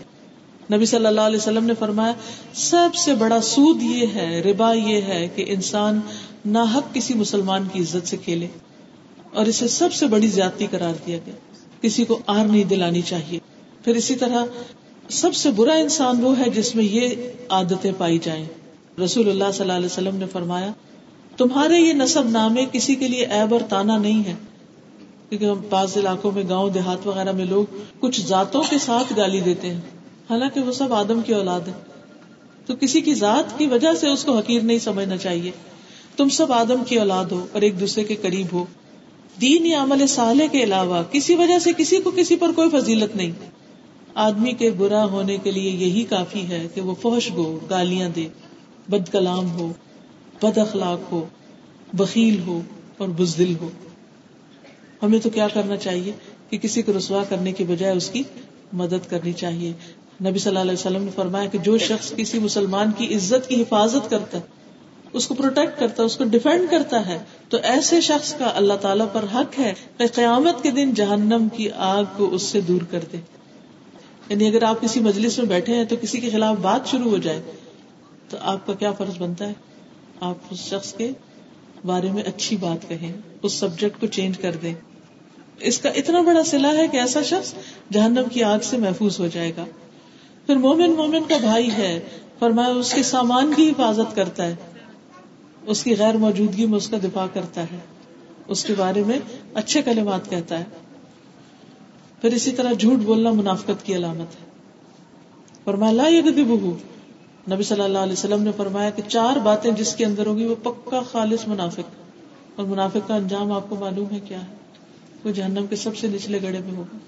نبی صلی اللہ علیہ وسلم نے فرمایا، سب سے بڑا سود یہ ہے، ربا یہ ہے کہ انسان نہ حق کسی مسلمان کی عزت سے کھیلے۔ اور اسے سب سے بڑی زیادتی قرار دیا گیا۔ کسی کو آر نہیں دلانی چاہیے۔ پھر اسی طرح سب سے برا انسان وہ ہے جس میں یہ عادتیں پائی جائیں۔ رسول اللہ صلی اللہ علیہ وسلم نے فرمایا، تمہارے یہ نصب نامے کسی کے لیے ایب اور تانا نہیں ہے کیونکہ ہم بعض علاقوں میں گاؤں، دیہات وغیرہ میں لوگ کچھ ذاتوں کے ساتھ گالی دیتے ہیں۔ حالانکہ وہ سب آدم کی اولاد ہے تو کسی کی ذات کی وجہ سے اس کو حقیر نہیں سمجھنا چاہیے۔ تم سب آدم کی اولاد ہو اور ایک دوسرے کے قریب ہو۔ دین یا عمل صالح کے علاوہ کسی وجہ سے کسی کو کسی پر کوئی فضیلت نہیں۔ آدمی کے برا ہونے کے لیے یہی کافی ہے کہ وہ فوش گو گالیاں دے، بد کلام ہو، بد اخلاق ہو، بخیل ہو اور بزدل ہو۔ ہمیں تو کیا کرنا چاہیے کہ کسی کو رسوا کرنے کی بجائے اس کی مدد کرنی چاہیے۔ نبی صلی اللہ علیہ وسلم نے فرمایا کہ جو شخص کسی مسلمان کی عزت کی حفاظت کرتا ہے، اس کو پروٹیکٹ کرتا ہے، اس کو ڈیفینڈ کرتا ہے، تو ایسے شخص کا اللہ تعالیٰ پر حق ہے کہ قیامت کے دن جہنم کی آگ کو اس سے دور کر دے۔ یعنی اگر آپ کسی مجلس میں بیٹھے ہیں تو کسی کے خلاف بات شروع ہو جائے، تو آپ کا کیا فرض بنتا ہے؟ آپ اس شخص کے بارے میں اچھی بات کہیں، اس سبجیکٹ کو چینج کر دیں۔ اس کا اتنا بڑا سلا ہے کہ ایسا شخص جہنم کی آگ سے محفوظ ہو جائے گا۔ پھر مومن مومن کا بھائی ہے، فرمایا اس کے سامان کی حفاظت کرتا ہے۔ اس کی غیر موجودگی میں اس کا دفاع کرتا ہے۔ اس کے بارے میں اچھے کلمات کہتا ہے۔ پھر اسی طرح جھوٹ بولنا منافقت کی علامت ہے۔ فرمایا، لا بہو نبی صلی اللہ علیہ وسلم نے فرمایا کہ چار باتیں جس کے اندر ہوگی وہ پکا خالص منافق۔ اور منافق کا انجام آپ کو معلوم ہے کیا ہے؟ وہ جہنم کے سب سے نچلے گڑے میں ہوگا۔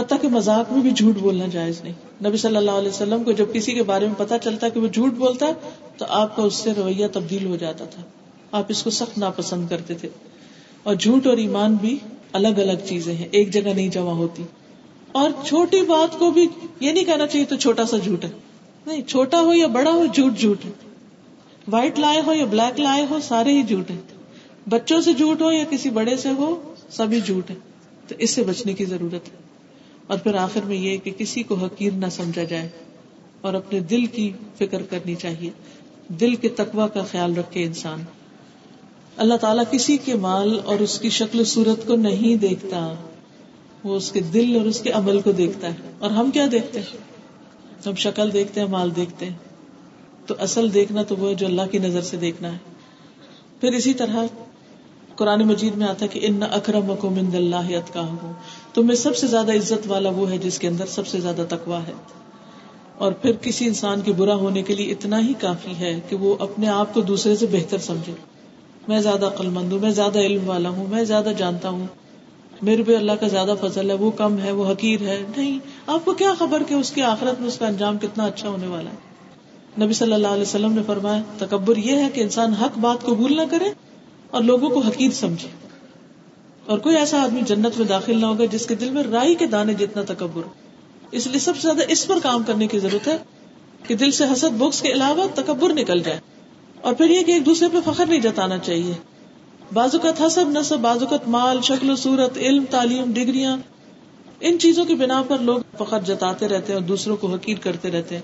حتیٰ کہ مذاق میں بھی جھوٹ بولنا جائز نہیں۔ نبی صلی اللہ علیہ وسلم کو جب کسی کے بارے میں پتا چلتا کہ وہ جھوٹ بولتا ہے تو آپ کا اس سے رویہ تبدیل ہو جاتا تھا۔ آپ اس کو سخت ناپسند کرتے تھے۔ اور جھوٹ اور ایمان بھی الگ الگ چیزیں ہیں، ایک جگہ نہیں جمع ہوتی۔ اور چھوٹی بات کو بھی یہ نہیں کہنا چاہیے تو چھوٹا سا جھوٹ ہے۔ نہیں، چھوٹا ہو یا بڑا ہو، جھوٹ جھوٹ ہے۔ وائٹ لائے ہو یا بلیک لائے ہو، سارے ہی جھوٹ ہیں۔ بچوں سے جھوٹ ہو یا کسی بڑے سے ہو، سبھی جھوٹ ہے تو اس سے بچنے کی ضرورت ہے۔ اور پھر آخر میں یہ کہ کسی کو حقیر نہ سمجھا جائے۔ اور اپنے دل کی فکر کرنی چاہیے۔ دل کے تقوا کا خیال رکھے انسان۔ اللہ تعالیٰ کسی کے مال اور اس کی شکل صورت کو نہیں دیکھتا، وہ اس کے دل اور اس کے عمل کو دیکھتا ہے۔ اور ہم کیا دیکھتے ہیں؟ ہم شکل دیکھتے ہیں، مال دیکھتے ہیں۔ تو اصل دیکھنا تو وہ جو اللہ کی نظر سے دیکھنا ہے۔ پھر اسی طرح قرآن مجید میں آتا کہ ان اکرم کو مند اللہ کا ہو تو میں سب سے زیادہ عزت والا وہ ہے جس کے اندر سب سے زیادہ تقوا ہے۔ اور پھر کسی انسان کے برا ہونے کے لیے اتنا ہی کافی ہے کہ وہ اپنے آپ کو دوسرے سے بہتر سمجھے۔ میں زیادہ عقل مند ہوں، میں زیادہ علم والا ہوں، میں زیادہ جانتا ہوں۔ میرے پہ اللہ کا زیادہ فضل ہے، وہ کم ہے، وہ حقیر ہے۔ نہیں، آپ کو کیا خبر کہ اس کی آخرت میں اس کا انجام کتنا اچھا ہونے والا ہے؟ نبی صلی اللہ علیہ وسلم نے فرمایا، تکبر یہ ہے کہ انسان حق بات قبول نہ کرے اور لوگوں کو حقیر سمجھے۔ اور کوئی ایسا آدمی جنت میں داخل نہ ہوگا جس کے دل میں رائی کے دانے جتنا تکبر اس لیے سب سے زیادہ اس پر کام کرنے کی ضرورت ہے کہ دل سے حسد بکس کے علاوہ تکبر نکل جائے۔ اور پھر یہ کہ ایک دوسرے پہ فخر نہیں جتانا چاہیے۔ بازوقت حسب نصب بازوقت مال، شکل و صورت، علم، تعلیم، ڈگریاں، ان چیزوں کی بنا پر لوگ فخر جتاتے رہتے ہیں اور دوسروں کو حقیر کرتے رہتے ہیں۔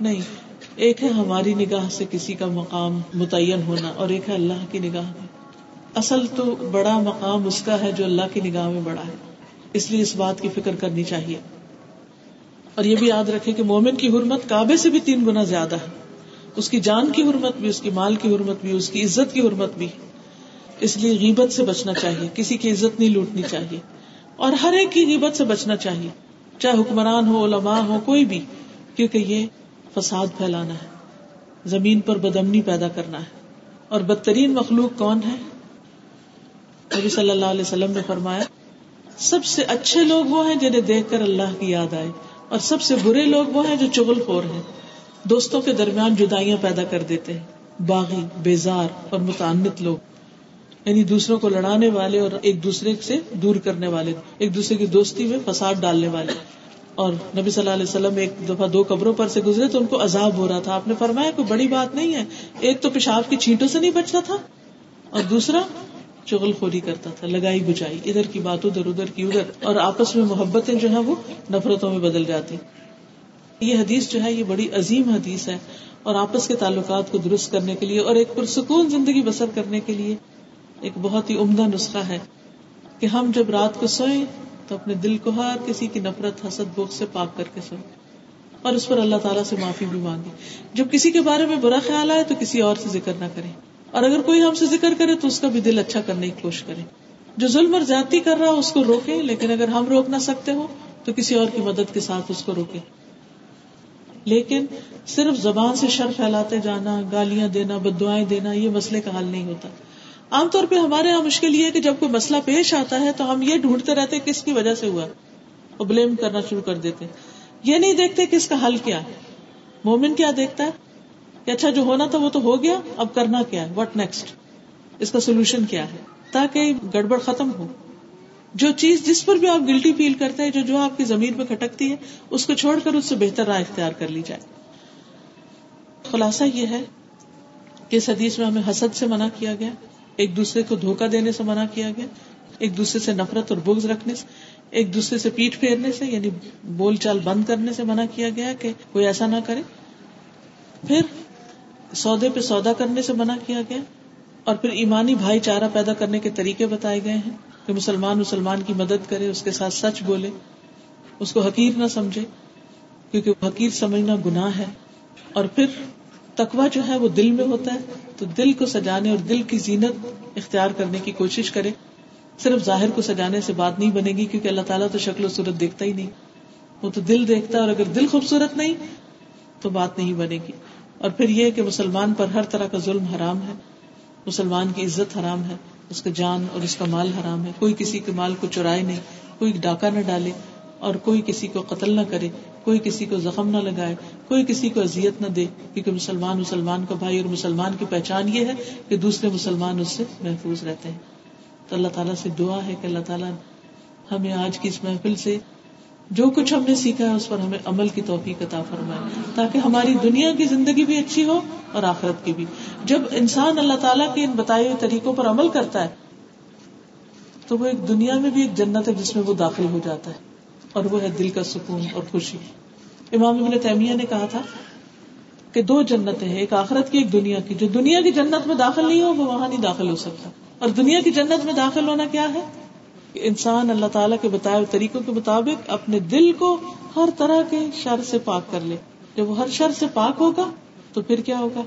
نہیں، ایک ہے ہماری نگاہ سے کسی کا مقام متعین ہونا اور ایک ہے اللہ کی نگاہ میں اصل تو بڑا مقام اس کا ہے جو اللہ کی نگاہ میں بڑا ہے۔ اس لیے اس بات کی فکر کرنی چاہیے۔ اور یہ بھی یاد رکھے کہ مومن کی حرمت کعبے سے بھی تین گنا زیادہ ہے۔ اس کی جان کی حرمت بھی، اس کی مال کی حرمت بھی، اس کی عزت کی حرمت بھی۔ اس لیے غیبت سے بچنا چاہیے، کسی کی عزت نہیں لوٹنی چاہیے۔ اور ہر ایک کی غیبت سے بچنا چاہیے، چاہے حکمران ہو، علماء ہو، کوئی بھی۔ کیونکہ یہ فساد پھیلانا ہے، زمین پر بدمنی پیدا کرنا ہے۔ اور بدترین مخلوق کون ہے؟ نبی صلی اللہ علیہ وسلم نے فرمایا، سب سے اچھے لوگ وہ ہیں جنہیں دیکھ کر اللہ کی یاد آئے، اور سب سے برے لوگ وہ ہیں جو چغل خور ہیں۔ دوستوں کے درمیان جدائیاں پیدا کر دیتے ہیں۔ باغی، بیزار اور متعنت لوگ۔ یعنی دوسروں کو لڑانے والے اور ایک دوسرے سے دور کرنے والے۔ ایک دوسرے کی دوستی میں فساد ڈالنے والے۔ اور نبی صلی اللہ علیہ وسلم ایک دفعہ دو قبروں پر سے گزرے تو ان کو عذاب ہو رہا تھا۔ آپ نے فرمایا کوئی بڑی بات نہیں ہے۔ ایک تو پیشاب کی چھینٹوں سے نہیں بچتا تھا۔ اور دوسرا، چغل خوری کرتا تھا، لگائی بچائی ادھر کی بات ادھر ادھر کی ادھر۔ اور آپس میں محبتیں جو ہے وہ نفرتوں میں بدل جاتی۔ یہ حدیث جو ہے، یہ بڑی عظیم حدیث ہے اور آپس کے تعلقات کو درست کرنے کے لیے اور ایک پرسکون زندگی بسر کرنے کے لیے ایک بہت ہی عمدہ نسخہ ہے کہ ہم جب رات کو سوئیں تو اپنے دل کو ہر کسی کی نفرت، حسد بوک سے پاک کر کے سوئیں اور اس پر اللہ تعالیٰ سے معافی بھی مانگے جب کسی کے بارے میں برا خیال آئے تو کسی اور سے ذکر نہ کریں اور اگر کوئی ہم سے ذکر کرے تو اس کا بھی دل اچھا کرنے کی کوشش کرے جو ظلم اور زیادتی کر رہا اس کو روکے لیکن اگر ہم روک نہ سکتے ہو تو کسی اور کی مدد کے ساتھ اس کو روکے لیکن صرف زبان سے شر پھیلاتے جانا، گالیاں دینا بدوائیں دینا، یہ مسئلے کا حل نہیں ہوتا۔ عام طور پہ ہمارے یہاں مشکل یہ ہے کہ جب کوئی مسئلہ پیش آتا ہے تو ہم یہ ڈھونڈتے رہتے کس کی وجہ سے ہوا اور بلیم کرنا شروع کر دیتے یہ نہیں دیکھتے کہ اس کا حل کیا ہے۔ مومن کیا دیکھتا ہے؟ کہ اچھا جو ہونا تھا وہ تو ہو گیا، اب کرنا کیا ہے؟ وٹ نیکسٹ اس کا سولوشن کیا ہے؟ تاکہ گڑبڑ ختم ہو۔ جو چیز جس پر بھی آپ گلٹی فیل کرتے ہیں، جو جو آپ کی زمین پہ کھٹکتی ہے، اس کو چھوڑ کر اس سے بہتر رائے اختیار کر لی جائے۔ خلاصہ یہ ہے کہ اس حدیث میں ہمیں حسد سے منع کیا گیا، ایک دوسرے کو دھوکا دینے سے منع کیا گیا، ایک دوسرے سے نفرت اور بغض رکھنے سے، ایک دوسرے سے پیٹ پھیرنے سے یعنی بول چال بند کرنے سے منع کیا گیا کہ کوئی ایسا نہ کرے۔ پھر سودے پہ سودا کرنے سے منع کیا گیا اور پھر ایمانی بھائی چارہ پیدا کرنے کے طریقے بتائے گئے ہیں۔ کہ مسلمان مسلمان کی مدد کرے، اس کے ساتھ سچ بولے، اس کو حقیر نہ سمجھے، کیونکہ حقیر سمجھنا گناہ ہے۔ اور پھر تقوا جو ہے وہ دل میں ہوتا ہے، تو دل کو سجانے اور دل کی زینت اختیار کرنے کی کوشش کرے۔ صرف ظاہر کو سجانے سے بات نہیں بنے گی، کیونکہ اللہ تعالیٰ تو شکل و صورت دیکھتا ہی نہیں۔ وہ تو دل دیکھتا ہے اور اگر دل خوبصورت نہیں، تو بات نہیں بنے گی۔ اور پھر یہ کہ مسلمان پر ہر طرح کا ظلم حرام ہے، مسلمان کی عزت حرام ہے۔ اس کا جان اور اس کا مال حرام ہے۔ کوئی کسی کے مال کو چرائے نہیں، کوئی ڈاکہ نہ ڈالے اور کوئی کسی کو قتل نہ کرے، کوئی کسی کو زخم نہ لگائے، کوئی کسی کو اذیت نہ دے۔ کیونکہ مسلمان مسلمان کا بھائی اور مسلمان کی پہچان یہ ہے کہ دوسرے مسلمان اس سے محفوظ رہتے ہیں۔ تو اللہ تعالیٰ سے دعا ہے کہ اللہ تعالیٰ ہمیں آج کی اس محفل سے جو کچھ ہم نے سیکھا ہے، اس پر ہمیں عمل کی توفیق عطا فرمائے۔ تاکہ ہماری دنیا کی زندگی بھی اچھی ہو اور آخرت کی بھی۔ جب انسان اللہ تعالیٰ کے ان بتائے ہوئے طریقوں پر عمل کرتا ہے، تو وہ ایک دنیا میں بھی ایک جنت ہے جس میں وہ داخل ہو جاتا ہے اور وہ ہے دل کا سکون اور خوشی۔ امام ابن تیمیہ نے کہا تھا کہ دو جنتیں ہیں، ایک آخرت کی، ایک دنیا کی۔ جو دنیا کی جنت میں داخل نہیں ہو، وہ وہاں نہیں داخل ہو سکتا۔ اور دنیا کی جنت میں داخل ہونا کیا ہے؟ انسان اللہ تعالیٰ کے بتائے ہوئے طریقوں کے مطابق اپنے دل کو ہر طرح کے شر سے پاک کر لے۔ جب وہ ہر شر سے پاک ہوگا تو پھر کیا ہوگا؟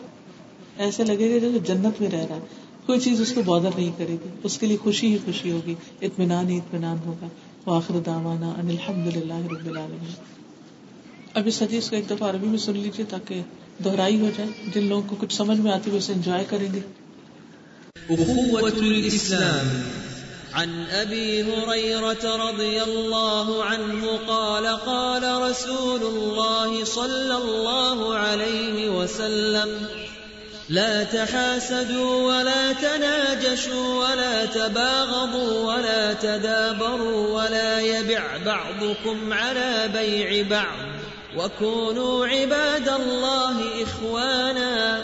ایسے لگے گا جیسے جنت میں رہ رہا ہے۔ کوئی چیز اس کو بادر نہیں کرے گی۔ اس کے لیے خوشی ہی خوشی ہوگی۔ اطمینان ہی اطمینان ہوگا۔ آخر داوانا ان الحمد للہ رب العالمین۔ اب اس حدیث کو ایک دفعہ عربی میں سن لیجیے تاکہ دہرائی ہو جائے۔ جن لوگوں کو کچھ سمجھ میں آتی ہے اسے انجوائے کریں گے۔ عن أبي هريرة رضي الله عنه قال قال رسول الله صلى الله عليه وسلم لا تحاسدوا ولا تناجشوا ولا تباغضوا ولا تدابروا ولا يبع بعضكم على بيع بعض وكونوا عباد الله إخوانا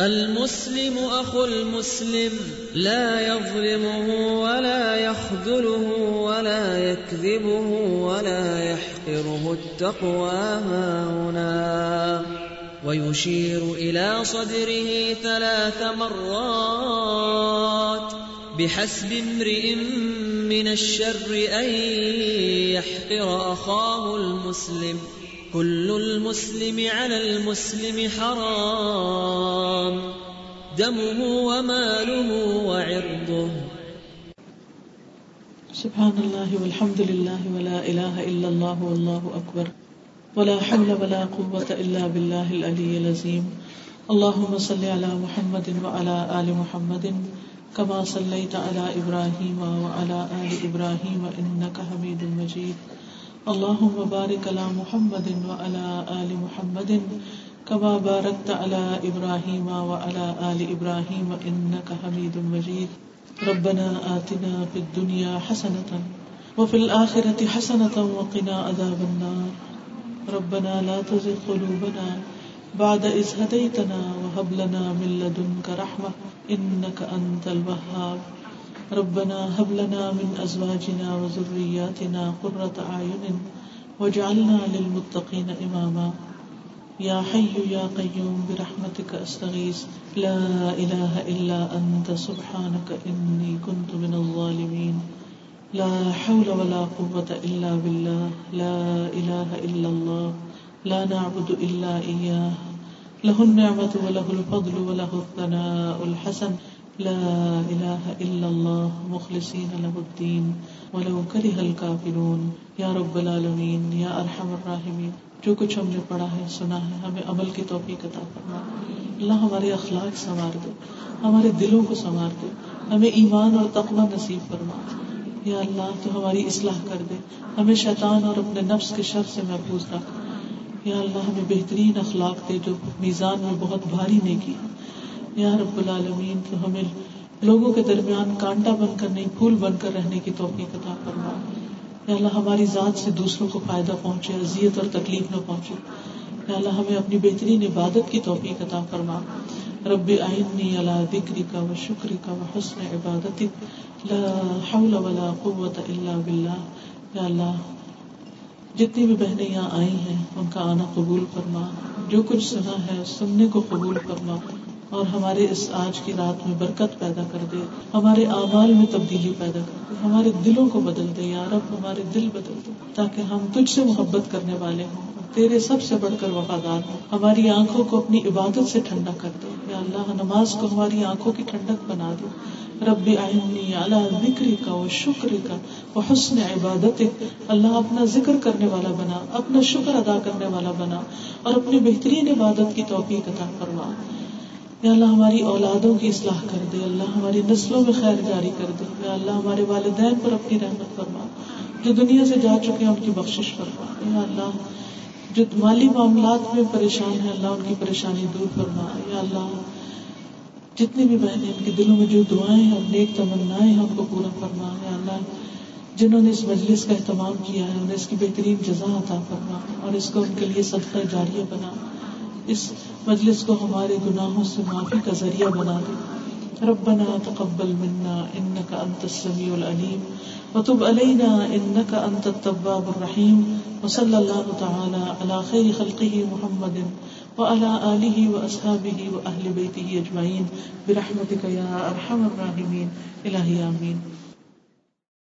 المسلم أخو المسلم لا يظلمه ولا يخذله ولا يكذبه ولا يحقره التقوى هاهنا. ويشير إلى صدره ثلاث مرات بحسب امرئ من الشر أن يحقر أخاه المسلم. كل المسلم على المسلم حرام. دمه وماله وعرضه. سبحان الله والحمد لله ولا إله إلا الله والله أكبر. ولا حول ولا قوة إلا بالله العلي العظيم. اللهم صل على محمد وعلى آل محمد كما صليت على إبراهيم وعلى آل إبراهيم إنك حميد مجيد. اللهم بارك على محمد وعلى آل محمد كما باركت على إبراهيم وعلى آل إبراهيم إنك حميد مجيد. ربنا آتنا في الدنيا حسنة وفي الآخرة حسنة وقنا عذاب النار. ربنا لا تزغ قلوبنا بعد إذ هديتنا وهب لنا من لدنك رحمة إنك أنت الوهاب. ربنا هب لنا من ازواجنا وذرياتنا قرة اعين واجعلنا للمتقين اماما يا حي يا قيوم، برحمتك استغيث لا اله الا انت سبحانك اني كنت من الظالمين. لا حول ولا قوة الا بالله. لا اله الا الله. لا نعبد الا اياه له النعمة وله الفضل وله الثناء الحسن. لا إله إلا الله، مخلصين له الدين، ولو كره الكافرون. یا رب العالمین یا ارحم الراحمین جو کچھ ہم نے پڑھا ہے، سنا ہے، ہمیں عمل کی توفیق عطا فرما۔ اللہ ہمارے اخلاق سنوار دے، ہمارے دلوں کو سنوار دے، ہمیں ایمان اور تقوی نصیب فرما۔ یا اللہ، تو ہماری اصلاح کر دے۔ ہمیں شیطان اور اپنے نفس کے شر سے محفوظ رکھ۔ یا اللہ، ہمیں بہترین اخلاق دے، جو میزان میں بہت بھاری نے کی یا رب العالمین تو ہمیں لوگوں کے درمیان کانٹا بن کر نہیں، پھول بن کر رہنے کی توفیق عطا فرما۔ یا اللہ، ہماری ذات سے دوسروں کو فائدہ پہنچے، اذیت اور تکلیف نہ پہنچے۔ یا اللہ، ہمیں اپنی بہترین عبادت کی توفیق عطا فرما۔ رب آئنی اللہ ذکری کا و شکری کا و حسن عبادت لا حول ولا قوت الا باللہ۔ یا اللہ، جتنی بھی بہنیں یہاں آئی ہیں، ان کا آنا قبول فرما۔ جو کچھ سنا ہے، سننے کو قبول فرما۔ اور ہمارے اس آج کی رات میں برکت پیدا کر دے، ہمارے اعمال میں تبدیلی پیدا کر دے، ہمارے دلوں کو بدل دے، یا رب، ہمارے دل بدل دے، تاکہ ہم تجھ سے محبت کرنے والے ہوں، تیرے سب سے بڑھ کر وفادار ہوں، ہماری آنکھوں کو اپنی عبادت سے ٹھنڈا کر دے۔ یا اللہ، نماز کو ہماری آنکھوں کی ٹھنڈک بنا دے۔ رب آئنی اللہ ذکری کا و شکر کا وہ حسن عبادت اللہ، اپنا ذکر کرنے والا بنا، اپنا شکر ادا کرنے والا بنا اور اپنی بہترین عبادت کی توفیق عطا فرما۔ یا اللہ ہماری اولادوں کی اصلاح کر دے اللہ ہماری نسلوں میں خیر جاری کر دے۔ یا اللہ ہمارے والدین پر اپنی رحمت فرما۔ جو دنیا سے جا چکے ہیں، ان کی بخش فرما۔ یا اللہ جو مالی معاملات میں پریشان ہے اللہ ان کی پریشانی دور فرما۔ یا اللہ جتنی بھی بہنیں، ان کے دلوں میں جو دعائیں اور نیک تمنا ہم کو پورا فرما۔ یا اللہ جنہوں نے اس مجلس کا اہتمام کیا ہے، انہیں اس کی بہترین جزا عطا فرما اور اس کو ان کے لیے صدقہ جاریہ بنا۔ اس مجلس کو ہمارے گناہوں سے معافی کا ذریعہ بنا دے۔ ربنا تقبل منا انك انت السميع العليم وتب علينا انك انت التواب الرحيم وصلى الله تعالى على خير خلقه محمد وعلى اله واصحابه واهل بيته اجمعين برحمتك يا ارحم الراحمين الهي امين